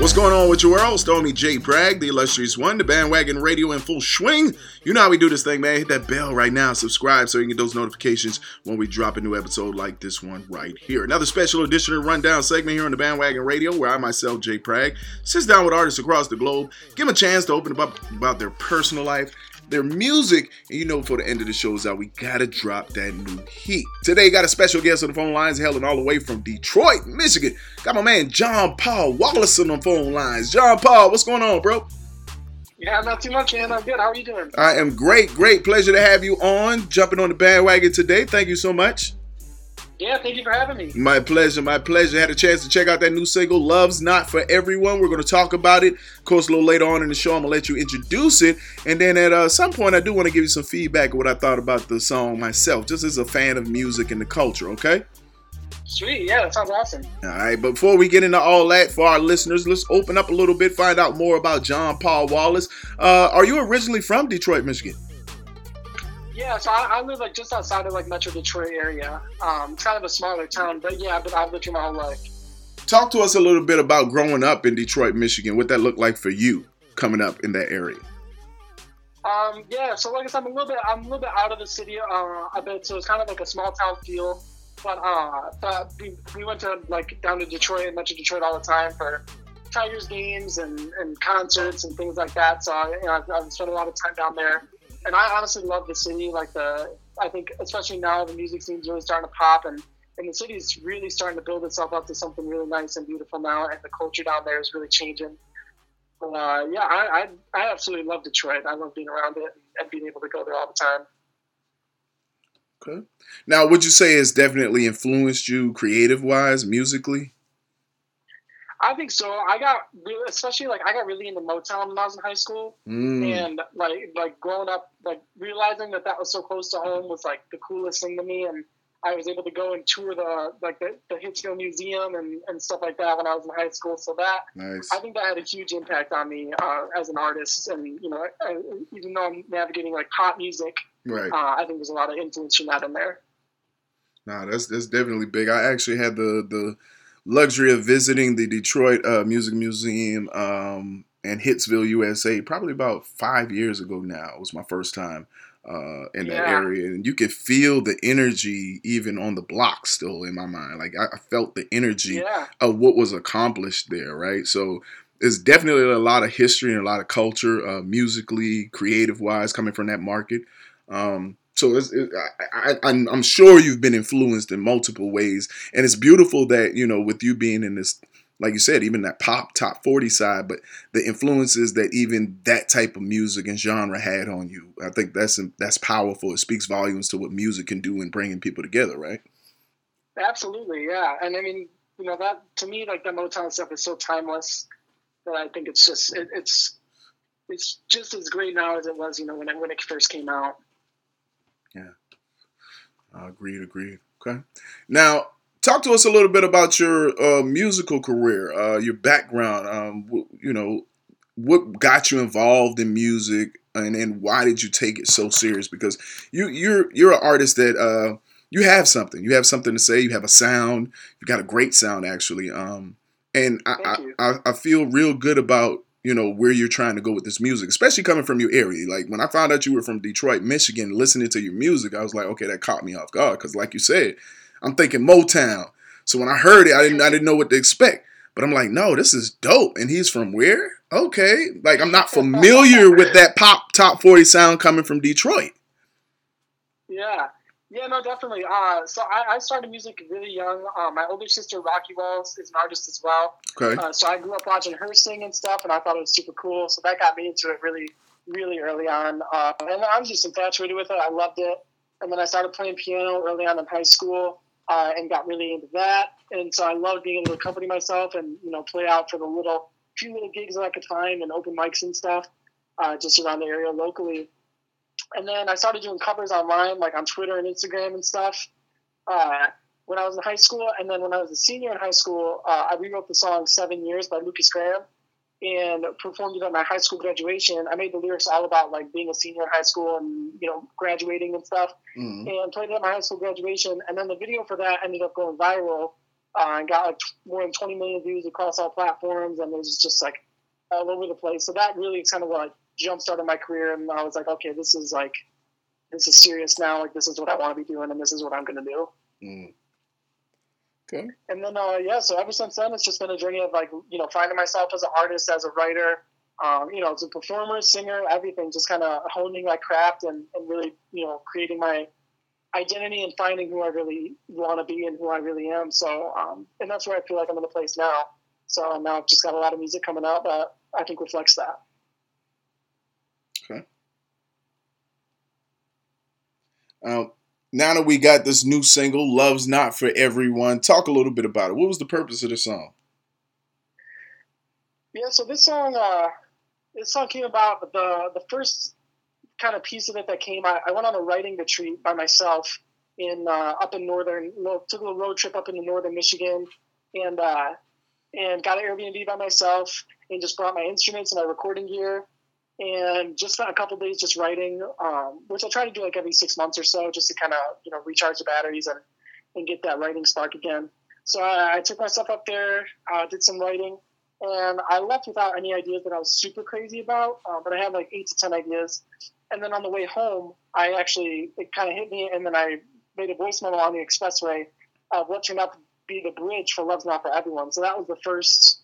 What's going on with your world? Stormy J. Bragg, the illustrious one, the bandwagon radio in full swing. You know how we do this thing, man. Hit that bell right now. Subscribe so you can get those notifications when we drop a new episode like this one right here. Another special edition of Rundown segment here on the bandwagon radio, where I myself, Jay Bragg, sits down with artists across the globe, give them a chance to open up about their personal life, their music, and you know before the end of the show is out, we gotta drop that new heat. Today, got a special guest on the phone lines, hailing all the way from Detroit, Michigan. Got my man Jon Paul Wallace on the phone lines. Jon Paul, what's going on, bro? Yeah, not too much, man. I'm good. How are you doing? I am great, great pleasure to have you on, jumping on the bandwagon today. Thank you so much. Yeah, thank you for having me. My pleasure, my pleasure. Had a chance to check out that new single, Love's Not For Everyone. We're going to talk about it. Of course, a little later on in the show, I'm going to let you introduce it. And then at uh, some point, I do want to give you some feedback of what I thought about the song myself, just as a fan of music and the culture, okay? Sweet. Yeah, that sounds awesome. All right, but before we get into all that for our listeners, let's open up a little bit, find out more about Jon Paul Wallace. Uh, are you originally from Detroit, Michigan? Yeah, so I, I live like just outside of like Metro Detroit area. Um, it's kind of a smaller town, but yeah, but I've lived here my whole life. Talk to us a little bit about growing up in Detroit, Michigan. What that looked like for you coming up in that area. Um, yeah, so like I said, I'm a little bit, I'm a little bit out of the city. Uh, a bit, so it's kind of like a small town feel. But uh, but we, we went to like down to Detroit and Metro Detroit all the time for Tigers games and, and concerts and things like that. So I, you know, I've, I've spent a lot of time down there, and I honestly love the city. Like the, I think especially now the music scene's really starting to pop, and and the city's really starting to build itself up to something really nice and beautiful now, and the culture down there is really changing. But uh, yeah, I, I I absolutely love Detroit. I love being around it and being able to go there all the time. Okay. Now, would you say it's definitely influenced you creative wise, musically? I think so. I got really, especially like I got really into Motown when I was in high school, Mm. and like like growing up, like realizing that that was so close to home was like the coolest thing to me, and I was able to go and tour the like the, the Hitsville Museum and, and stuff like that when I was in high school. So that Nice. I think that had a huge impact on me uh, as an artist, and you know, I, even though I'm navigating like pop music, Right. uh, I think there's a lot of influence from that in there. Nah, that's that's definitely big. I actually had the the luxury of visiting the Detroit uh, Music Museum um, and Hitsville, USA, probably about five years ago. Now it was my first time uh, in that Yeah. area, and you could feel the energy even on the block still in my mind. Like I, felt the energy Yeah, of what was accomplished there, right? So there's definitely a lot of history and a lot of culture, uh, musically, creative wise, coming from that market. Um, so it, I, I'm sure you've been influenced in multiple ways, and it's beautiful that you know with you being in this, like you said, even that pop top 40 side, but the influences that even that type of music and genre had on you. I think that's that's powerful. It speaks volumes to what music can do in bringing people together, right? absolutely. Yeah, and I mean, you know, that to me, like the Motown stuff is so timeless that I think it's just it, it's it's just as great now as it was, you know, when it when it first came out. Uh, agreed, agreed. Okay. Now, talk to us a little bit about your uh, musical career, uh, your background. Um, you know, what got you involved in music, and, and why did you take it so serious? Because you you're you're an artist that uh, you have something. You have something to say. You have a sound. You got a great sound, actually. Um, and I, I, I feel real good about you know where you're trying to go with this music, especially coming from your area. Like when I found out you were from Detroit, Michigan, listening to your music, I was like, okay, that caught me off guard because, like you said, I'm thinking Motown. So when I heard it, I didn't I didn't know what to expect. But I'm like, no, this is dope. And he's from where? Okay, like I'm not familiar with that pop top 40 sound coming from Detroit. Yeah, yeah, no, definitely. Uh, so I, I, started music really young. Uh, my older sister, Rocky Wells, is an artist as well. Okay. Uh, so I grew up watching her sing and stuff, and I thought it was super cool. So that got me into it really, really early on. Uh, and I was just infatuated with it. I loved it. And then I started playing piano early on in high school uh, and got really into that. And so I loved being able to accompany myself and you know play out for the little few little gigs that I could find and open mics and stuff uh, just around the area locally and then I started doing covers online, like on Twitter and Instagram and stuff. Uh, when I was in high school, and then when I was a senior in high school, uh, I rewrote the song Seven Years by Lukas Graham and performed it at my high school graduation. I made the lyrics all about like being a senior in high school and you know graduating and stuff, mm-hmm. and played it at my high school graduation. And then the video for that ended up going viral uh, and got like more than 20 million views across all platforms, and it was just like all over the place. So that really is kind of what jump started my career, and I was like, okay, this is like this is serious now. Like this is what I want to be doing, and this is what I'm going to do. Mm. Okay. And then uh, yeah, so ever since then, it's just been a journey of like you know finding myself as an artist, as a writer, um, you know, as a performer, singer, everything. Just kind of honing my craft and, and really you know creating my identity and finding who I really want to be and who I really am. So um, and that's where I feel like I'm in a place now. So now I've just got a lot of music coming out that I think reflects that. Okay. Um, now that we got this new single, Love's Not for Everyone, talk a little bit about it. What was the purpose of the song? Yeah, so this song, uh, this song came about the the first kind of piece of it that came. I, I went on a writing retreat by myself in uh, up in northern, took a little road trip up into northern Michigan, and uh, and got an Airbnb by myself, and just brought my instruments and my recording gear, and just a couple days just writing, um, which I try to do like every six months or so, just to kind of you know recharge the batteries and and get that writing spark again. So I, I took myself up there, uh, did some writing, and I left without any ideas that I was super crazy about, uh, but I had like eight to ten ideas. And then on the way home, I actually it kind of hit me, and then I made a voice memo on the expressway of what turned out to be the bridge for "Love's Not for Everyone." So that was the first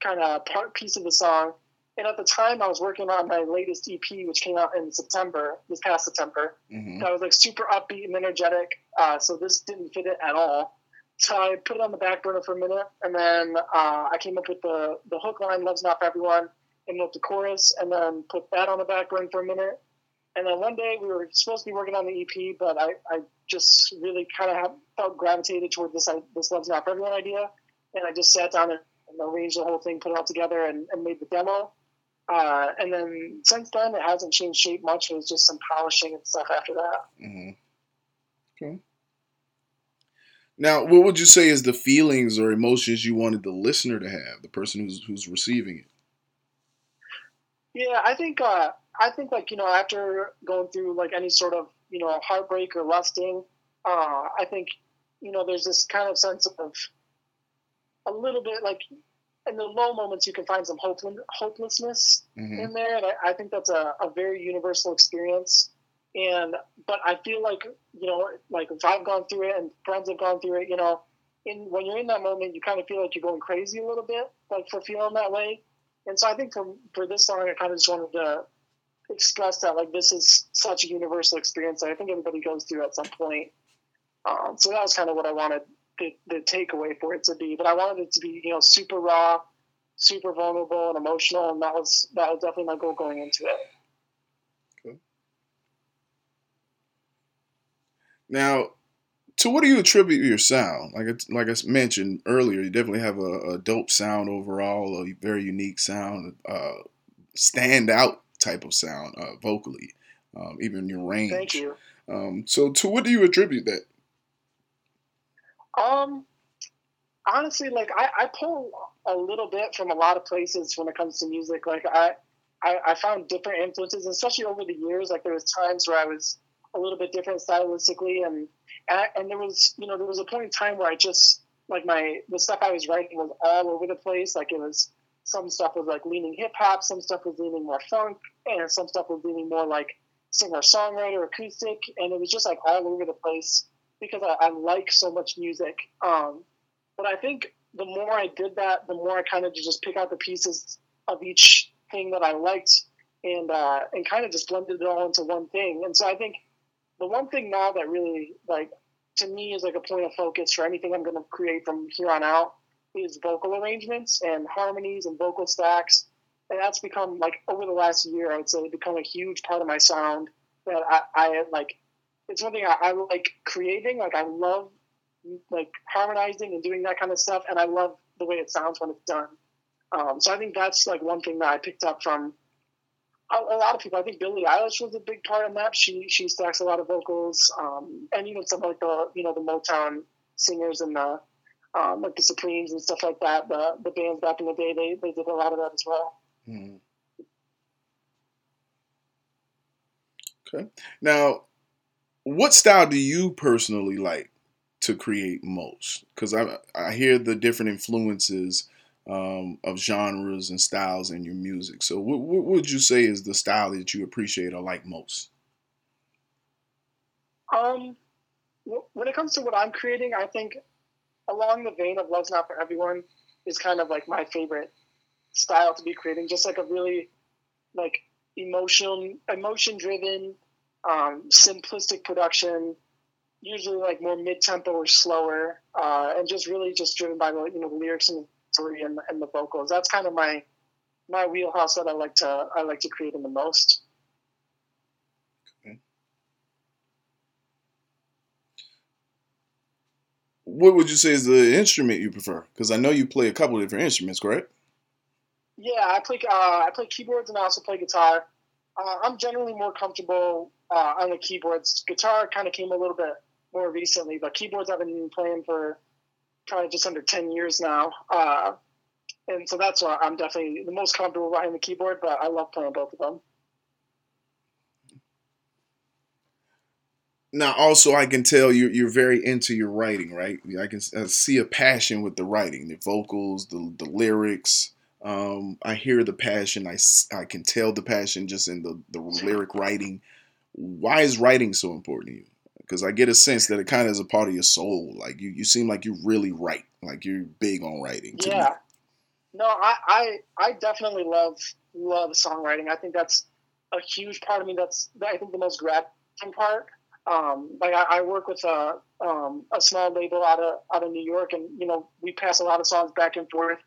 kind of part piece of the song and at the time, I was working on my latest EP, which came out in September, this past September. Mm-hmm. I was like super upbeat and energetic, uh, so this didn't fit it at all. So I put it on the back burner for a minute, and then uh, I came up with the the hook line, "Love's Not for Everyone," and wrote the chorus, and then put that on the back burner for a minute. And then one day we were supposed to be working on the EP, but I, I just really kind of felt gravitated toward this this "Love's Not for Everyone" idea, and I just sat down and, and arranged the whole thing, put it all together, and, and made the demo uh, and then since then, it hasn't changed shape much. It was just some polishing and stuff after that. Mm-hmm. Okay. Now, what would you say is the feelings or emotions you wanted the listener to have, the person who's who's receiving it? Yeah, I think uh, I think like you know after going through like any sort of you know heartbreak or lusting, uh, I think you know there's this kind of sense of a little bit like in the low moments you can find some hopelessness mm-hmm. in there and I, I, think that's a, a very universal experience. And but i feel like you know like if i've gone through it and friends have gone through it you know in when you're in that moment you kind of feel like you're going crazy a little bit like for feeling that way. And so i think for, for this song i kind of just wanted to express that like this is such a universal experience that i think everybody goes through at some point. Um, so that was kind of what i wanted the, the takeaway for it to be. But I wanted it to be, you know, super raw, super vulnerable and emotional, and that was that was definitely my goal going into it. Okay. Now, to what do you attribute your sound? Like it, like I mentioned earlier, you definitely have a, a dope sound overall, a very unique sound, uh, stand out type of sound uh, vocally, um, even your range. Thank you. Um, so, to what do you attribute that Um, honestly, like I, I pull a little bit from a lot of places when it comes to music. Like I, I, I found different influences, especially over the years. Like there was times where I was a little bit different stylistically, and and, I, and there was you know there was a point in time where I just like my the stuff I was writing was all over the place. Like it was some stuff was like leaning hip hop, some stuff was leaning more funk, and some stuff was leaning more like singer songwriter acoustic, and it was just like all over the place because I, I like so much music. Um, but I think the more I did that, the more I kind of just pick out the pieces of each thing that I liked and uh, and kind of just blended it all into one thing. And so I think the one thing now that really like to me is like a point of focus for anything I'm going to create from here on out is vocal arrangements and harmonies and vocal stacks. And that's become like over the last year, I would say, become a huge part of my sound that I, I like. It's one thing I, I like creating. Like I love like harmonizing and doing that kind of stuff, and I love the way it sounds when it's done. Um, so I think that's like one thing that I picked up from a, a, lot of people. I think Billie Eilish was a big part in that. She she stacks a lot of vocals, um, and even some like the you know the Motown singers and the um, like the Supremes and stuff like that. The the bands back in the day, they they did a lot of that as well. Hmm. Okay. Now, what style do you personally like? to create most because I I hear the different influences um, of genres and styles in your music. So what, what would you say is the style that you appreciate or like most? Um, when it comes to what I'm creating, I think along the vein of "Love's Not for Everyone" is kind of like my favorite style to be creating. Just like a really like emotion emotion driven, um, simplistic production usually like more mid tempo or slower, uh, and just really just driven by the you know the lyrics and the story and, and the vocals. That's kind of my my wheelhouse that I like to I like to create in the most. What would you say is the instrument you prefer? Because I know you play a couple of different instruments, correct? Yeah, I play uh, I play keyboards and I also play guitar. Uh, I'm generally more comfortable uh, on the keyboards. Guitar kind of came a little bit more recently, but keyboards I've been playing for probably just under 10 years now. Uh, and so that's why I'm definitely the most comfortable behind the keyboard, but I love playing both of them. Now, also, I can tell you're, you're very into your writing, right? I can see a passion with the writing, the vocals, the, the lyrics. Um, I hear the passion. I, I can tell the passion just in the, the lyric writing. Why is writing so important to you? because I get a sense that it kind of is a part of your soul. Like you, you seem like you really write, like you're big on writing. Yeah. Me. No, I, I, I definitely love love songwriting. I think that's a huge part of me. That's I think the most gratifying part. Um, like I, I, work with a um, a small label out of out of New York, and you know we pass a lot of songs back and forth,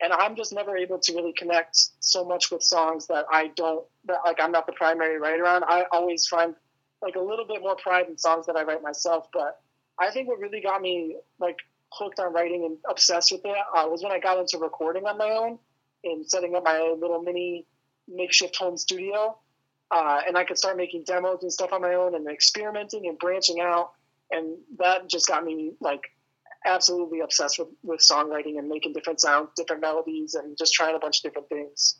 and I'm just never able to really connect so much with songs that I don't that like I'm not the primary writer on. I always find like a little bit more pride in songs that I write myself. But I think what really got me like hooked on writing and obsessed with it uh, was when I got into recording on my own and setting up my little mini makeshift home studio. Uh, and I could start making demos and stuff on my own and experimenting and branching out. And that just got me like absolutely obsessed with, with songwriting and making different sounds, different melodies, and just trying a bunch of different things.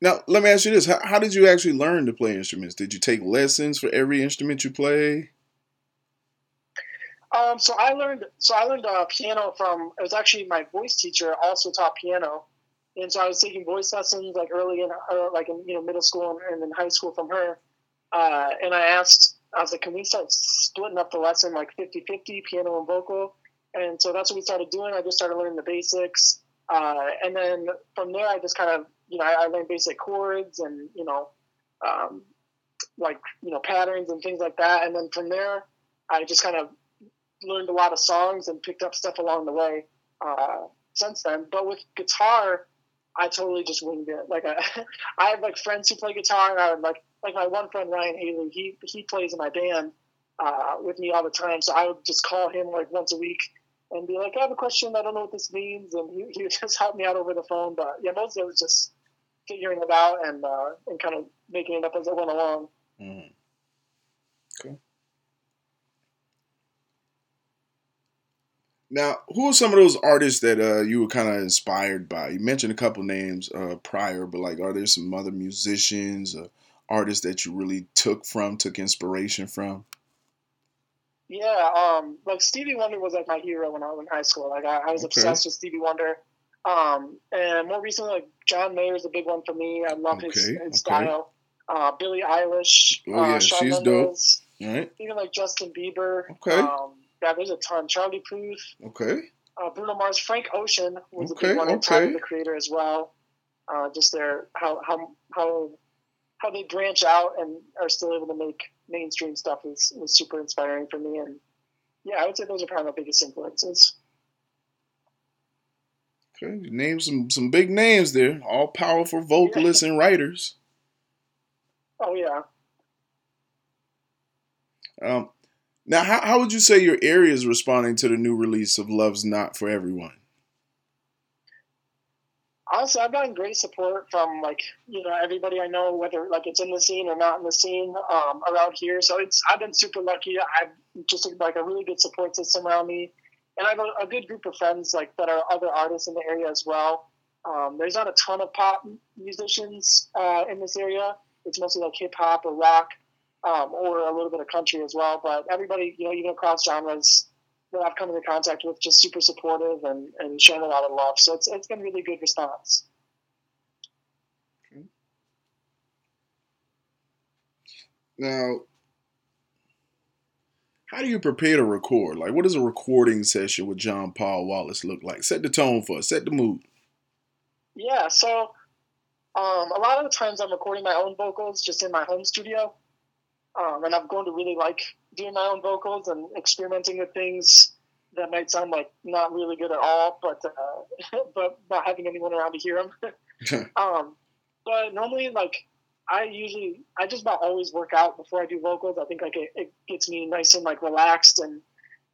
Now, let me ask you this: how, how, did you actually learn to play instruments? Did you take lessons for every instrument you play? Um, so I learned. So I learned uh, piano from. It was actually my voice teacher also taught piano, and so I was taking voice lessons like early in, uh, like in you know middle school and, in high school from her. Uh, and I asked, I was like, can we start splitting up the lesson like 50-50, piano and vocal? And so that's what we started doing. I just started learning the basics. Uh, and then from there, I just kind of you know, I, I learned basic chords and, you know, um, like, you know, patterns and things like that. And then from there, I just kind of learned a lot of songs and picked up stuff along the way uh, since then. But with guitar, I totally just winged it. Like I, I have like friends who play guitar, and I would like like my one friend Ryan Haley, he he plays in my band uh, with me all the time. So I would just call him like once a week and be like, I have a question. I don't know what this means, and he, he would just help me out over the phone. But yeah, mostly it was just figuring it out and uh, and kind of making it up as I went along. Mm. Okay. Now, who are some of those artists that uh, you were kind of inspired by? You mentioned a couple names uh, prior, but like, are there some other musicians artists that you really took from, took inspiration from? Yeah, um, like Stevie Wonder was like my hero when I was in high school. Like I, I was okay. obsessed with Stevie Wonder. Um, and more recently, like John Mayer is a big one for me. I love okay, his, his okay. style. Uh, Billie Eilish, oh yeah, uh, Shawn Mendes, dope. Right. Even like Justin Bieber. Okay. Um, yeah, there's a ton. Charlie Puth. Okay. Uh, Bruno Mars, Frank Ocean was okay, a big one. Okay. Tyler the Creator as well. Uh, just their how how how how they branch out and are still able to make mainstream stuff is was super inspiring for me. And yeah, I would say those are probably my biggest influences. Okay, you name some some big names there, all powerful vocalists yeah. and writers. Oh yeah. Um, now, how, how would you say your area is responding to the new release of Love's Not for Everyone? Honestly, I've gotten great support from like you know everybody I know, whether like it's in the scene or not in the scene um, around here. So it's I've been super lucky. I've just like a really good support system around me, and I have a, a good group of friends like that are other artists in the area as well. Um, there's not a ton of pop musicians uh, in this area. It's mostly like hip hop or rock um, or a little bit of country as well. But everybody, you know, even across genres that I've come into contact with, just super supportive and, and showing a lot of love. So it's it's been really good response. Now, how do you prepare to record? Like, what does a recording session with Jon Paul Wallace look like? Set the tone for us. Set the mood. Yeah. So, um, a lot of the times I'm recording my own vocals just in my home studio. Um, and I've grown to really like doing my own vocals and experimenting with things that might sound like not really good at all, but uh, but not having anyone around to hear them. um, but normally, like I usually, I just about always work out before I do vocals. I think like it, it gets me nice and like relaxed and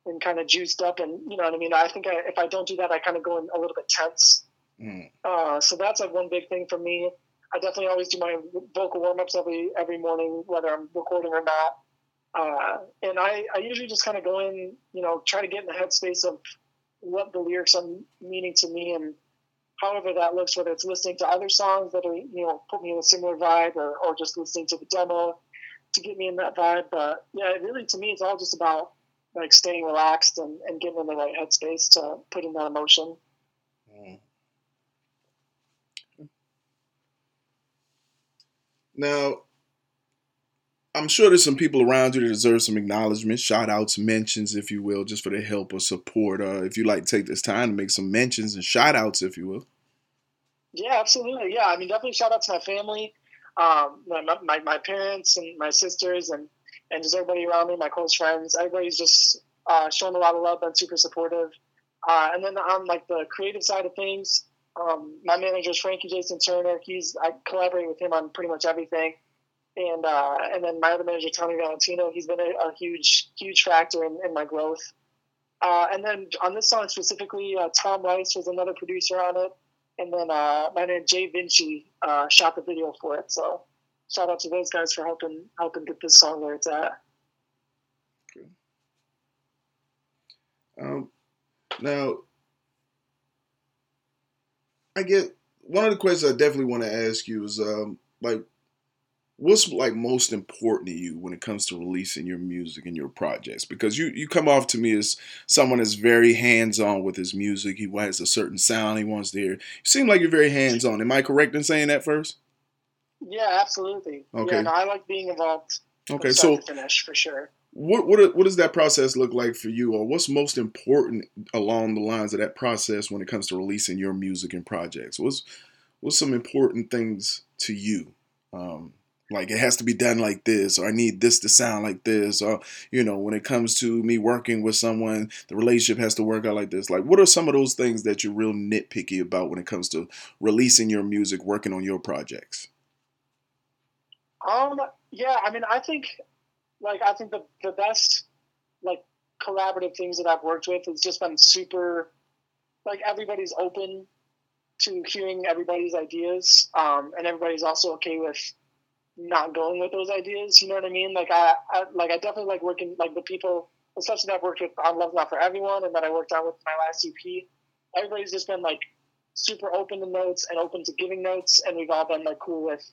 and kind of juiced up, and you know what I mean. I think I, if I don't do that, I kind of go in a little bit tense. Mm. Uh, so that's like one big thing for me. I definitely always do my vocal warm ups every every morning, whether I'm recording or not. Uh, and I, I usually just kind of go in, you know, try to get in the headspace of what the lyrics are meaning to me, and however that looks, whether it's listening to other songs that are, you know, put me in a similar vibe, or, or just listening to the demo to get me in that vibe. But yeah, really, to me, it's all just about like staying relaxed and, and getting in the right headspace to put in that emotion. Mm. Now, I'm sure there's some people around you that deserve some acknowledgement, shout outs, mentions, if you will, just for the help or support. Uh, if you like take this time to make some mentions and shout outs, if you will. Yeah, absolutely. Yeah, I mean, definitely shout out to my family, um, my, my, my parents and my sisters, and, and just everybody around me, my close friends. Everybody's just uh, shown a lot of love, and super supportive. Uh, and then on like the creative side of things, um, my manager is Frankie Jason Turner. He's I collaborate with him on pretty much everything, and uh, and then my other manager Tony Valentino. He's been a, a huge huge factor in, in my growth. Uh, and then on this song specifically, uh, Tom Rice was another producer on it, and then uh, my name Jay Vinci uh, shot the video for it. So shout out to those guys for helping helping get this song where it's at. Okay. Um, now I get one of the questions I definitely want to ask you is um, like what's like most important to you when it comes to releasing your music and your projects? Because you you come off to me as someone that's very hands-on with his music. He has a certain sound he wants to hear you seem like you're very hands-on. Am i correct in saying that first? Yeah absolutely. Okay. Yeah, no, i like being involved okay so finish for sure what what what does that process look like for you, or what's most important along the lines of that process when it comes to releasing your music and projects? What's what's some important things to you? Um, like it has to be done like this, or I need this to sound like this, or you know, when it comes to me working with someone, the relationship has to work out like this. Like, what are some of those things that you're real nitpicky about when it comes to releasing your music, working on your projects? Um, yeah, I mean, I think like I think the the best like collaborative things that I've worked with has just been super like everybody's open to hearing everybody's ideas um, and everybody's also okay with not going with those ideas you know what i mean? Like I, I like i definitely like working like the people especially that I've worked with on Love Not for Everyone and that I worked on with my last EP, everybody's just been like super open to notes and open to giving notes, and we've all been like cool with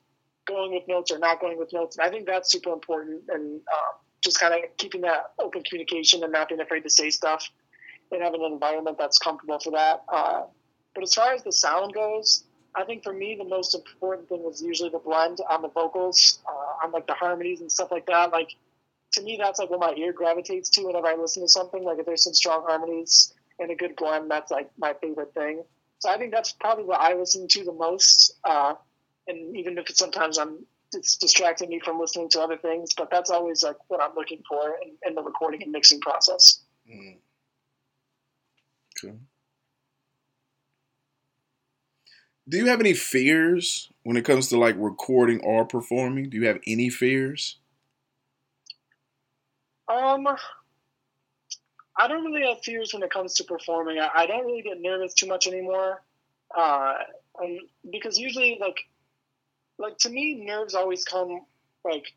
going with notes or not going with notes. And I think that's super important, and um, just kind of keeping that open communication and not being afraid to say stuff and having an environment that's comfortable for that. Uh, but as far as the sound goes, I think for me the most important thing was usually the blend on the vocals, uh, on like the harmonies and stuff like that. Like to me, that's like what my ear gravitates to whenever I listen to something. Like if there's some strong harmonies and a good blend, that's like my favorite thing. So I think that's probably what I listen to the most. Uh, and even if it's sometimes I'm it's distracting me from listening to other things, but that's always like what I'm looking for in, in the recording and mixing process. Mm. Cool. Do you have any fears when it comes to like recording or performing? Do you have any fears? Um, I don't really have fears when it comes to performing. I, I don't really get nervous too much anymore. Uh, and because usually, like, like to me, nerves always come like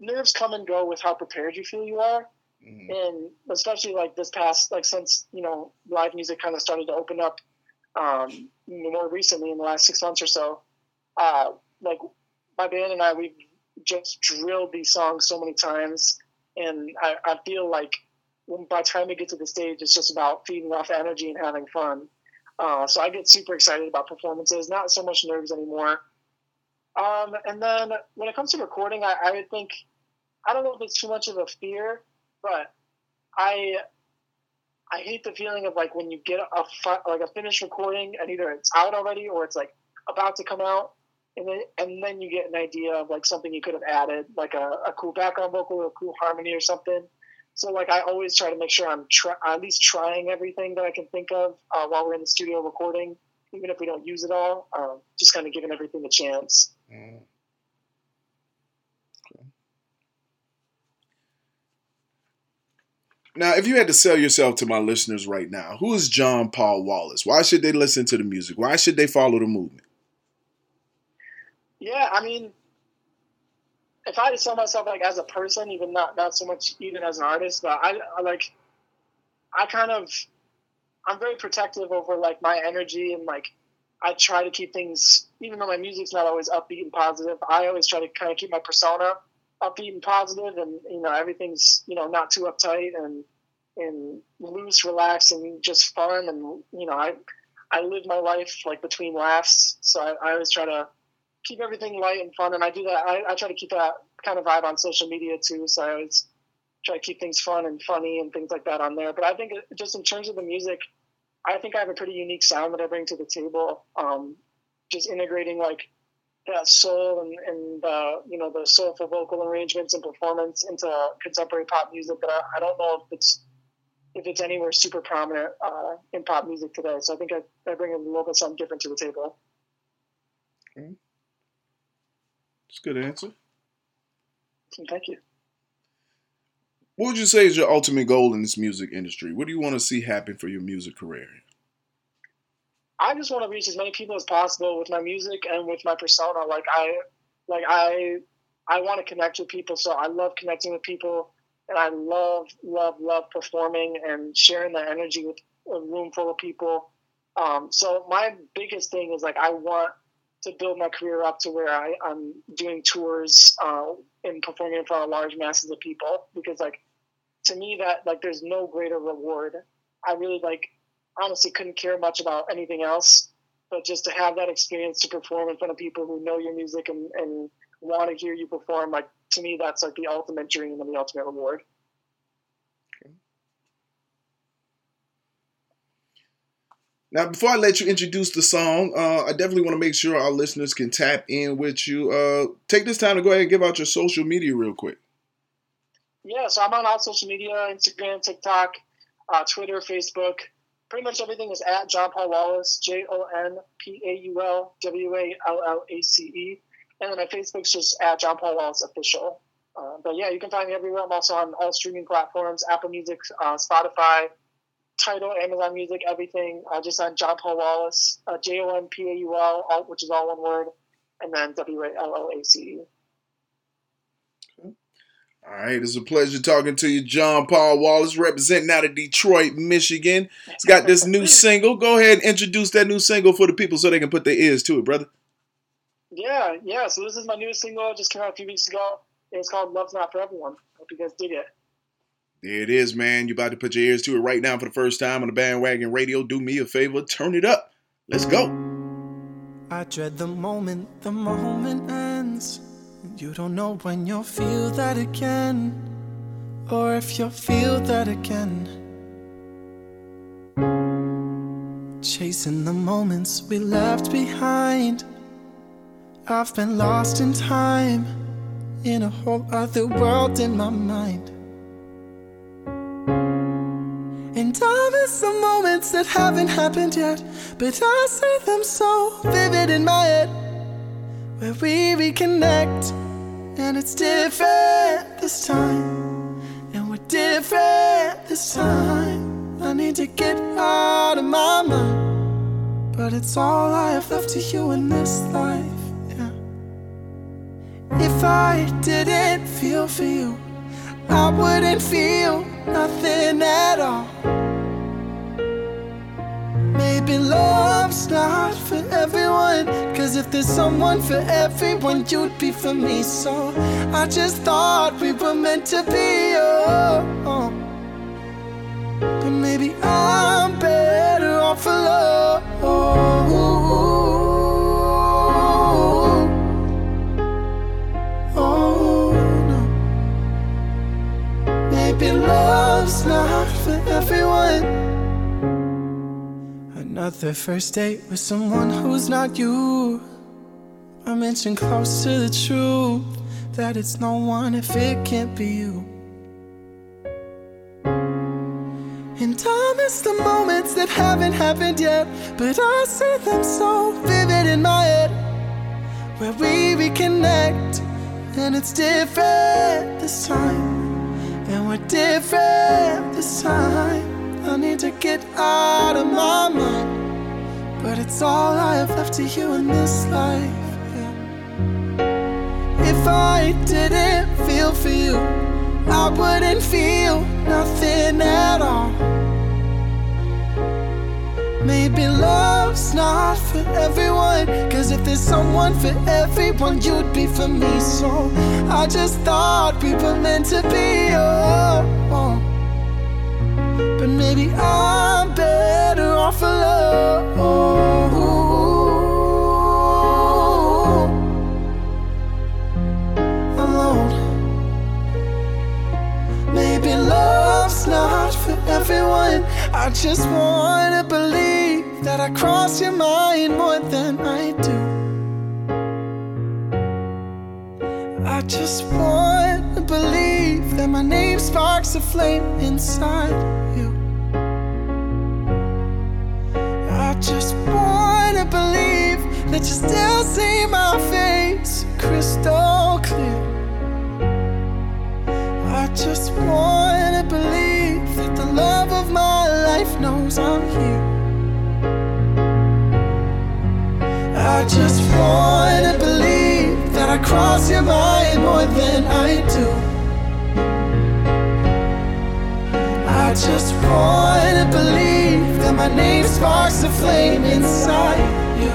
nerves come and go with how prepared you feel you are. Mm-hmm. And especially like this past, like since you know live music kind of started to open up um, more recently in the last six months or so, uh, like my band and I, we've just drilled these songs so many times, and I, I feel like by the time we get to the stage, it's just about feeding off energy and having fun. Uh, so I get super excited about performances, not so much nerves anymore. Um, and then when it comes to recording, I, I would think, I don't know if it's too much of a fear, but I I hate the feeling of like when you get a like a finished recording and either it's out already or it's like about to come out, and then and then you get an idea of like something you could have added, like a, a cool background vocal or a cool harmony or something. So like I always try to make sure I'm try, at least trying everything that I can think of uh, while we're in the studio recording, even if we don't use it all. Um, just kind of giving everything a chance. Mm. Now, if you had to sell yourself to my listeners right now, who is Jon Paul Wallace? Why should they listen to the music? Why should they follow the movement? Yeah, I mean, if I had to sell myself like as a person, even not not so much even as an artist, but I, I like I kind of I'm very protective over like my energy and like I try to keep things even though my music's not always upbeat and positive, I always try to kind of keep my persona upbeat and positive and you know everything's you know not too uptight and and loose relaxed and just fun. And you know i i live my life like between laughs. So i, I always try to keep everything light and fun. And i do that I, I try to keep that kind of vibe on social media too. So i always try to keep things fun and funny and things like that on there. But i think just in terms of the music i think i have a pretty unique sound that i bring to the table um, just integrating like that soul and, and uh, you know the soulful vocal arrangements and performance into contemporary pop music that I, I don't know if it's if it's anywhere super prominent uh, in pop music today. So I think I, I bring a little bit something different to the table. Okay. That's a good answer. Thank you. What would you say is your ultimate goal in this music industry? What do you want to see happen for your music career? I just want to reach as many people as possible with my music and with my persona. Like I, like I, I want to connect with people. So I love connecting with people, and I love, love, love performing and sharing that energy with a room full of people. Um, so my biggest thing is like I want to build my career up to where I, I'm doing tours uh, and performing in front of large masses of people because like to me that like there's no greater reward. I really like honestly couldn't care much about anything else. But just to have that experience to perform in front of people who know your music and, and want to hear you perform, like to me, that's like the ultimate dream and the ultimate reward. Now, before I let you introduce the song, uh, I definitely want to make sure our listeners can tap in with you. Uh, take this time to go ahead and give out your social media real quick. Yeah, so I'm on all social media Instagram, TikTok, uh, Twitter, Facebook pretty much everything is at Jon Paul Wallace, J O N P A U L W A L L A C E. And then my Facebook's just at Jon Paul Wallace Official. Uh, but yeah, you can find me everywhere. I'm also on all streaming platforms Apple Music, uh, Spotify, Tidal, Amazon Music, everything. Uh, just on Jon Paul Wallace, uh, J O N P A U L, which is all one word, and then W A L L A C E. All right, it's a pleasure talking to you, Jon Paul Wallace, representing out of Detroit, Michigan. He's got this new single. Go ahead and introduce that new single for the people so they can put their ears to it, brother. Yeah, yeah. So this is my newest single. It just came out a few weeks ago. It's called "Love's Not for Everyone." Hope you guys dig it. There it is, man. You about to put your ears to it right now for the first time on the bandwagon radio. Do me a favor, turn it up. Let's go. I dread the moment the moment ends. You don't know when you'll feel that again, or if you'll feel that again. Chasing the moments we left behind. I've been lost in time, in a whole other world in my mind. And I miss the moments that haven't happened yet, but I see them so vivid in my head. Where we reconnect, and it's different this time. And we're different this time. I need to get out of my mind, but it's all I have left to you in this life. Yeah. If I didn't feel for you, I wouldn't feel nothing at all. Maybe love's not for everyone. Cause if there's someone for everyone, you'd be for me. So I just thought we were meant to be. Oh, oh. But maybe I'm better off alone. Oh, no. Maybe love's not for everyone. Another first date with someone who's not you. I mentioned close to the truth that it's no one if it can't be you. And I miss the moments that haven't happened yet, but I see them so vivid in my head. Where we reconnect, and it's different this time, and we're different this time. I need to get out of my mind, but it's all I have left to you in this life. yeah. If I didn't feel for you, I wouldn't feel nothing at all. Maybe love's not for everyone. Cause if there's someone for everyone, you'd be for me. So I just thought we were meant to be. Oh, oh. Maybe I'm better off alone. Alone. Maybe love's not for everyone. I just wanna believe that I cross your mind more than I do. I just wanna believe that my name sparks a flame inside just wanna believe that you still see my face crystal clear. I just wanna believe that the love of my life knows I'm here. I just wanna believe that I cross your mind more than I do. I just wanna believe my name sparks a flame inside you.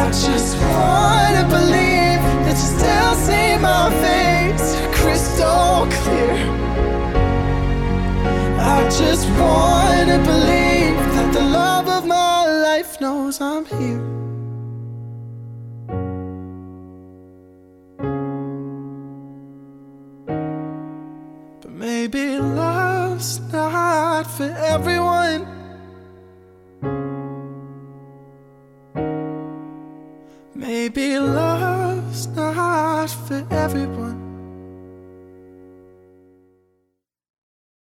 I just wanna believe that you still see my face crystal clear. I just wanna believe that the love of my life knows I'm here. Not for everyone. Maybe love's not for everyone.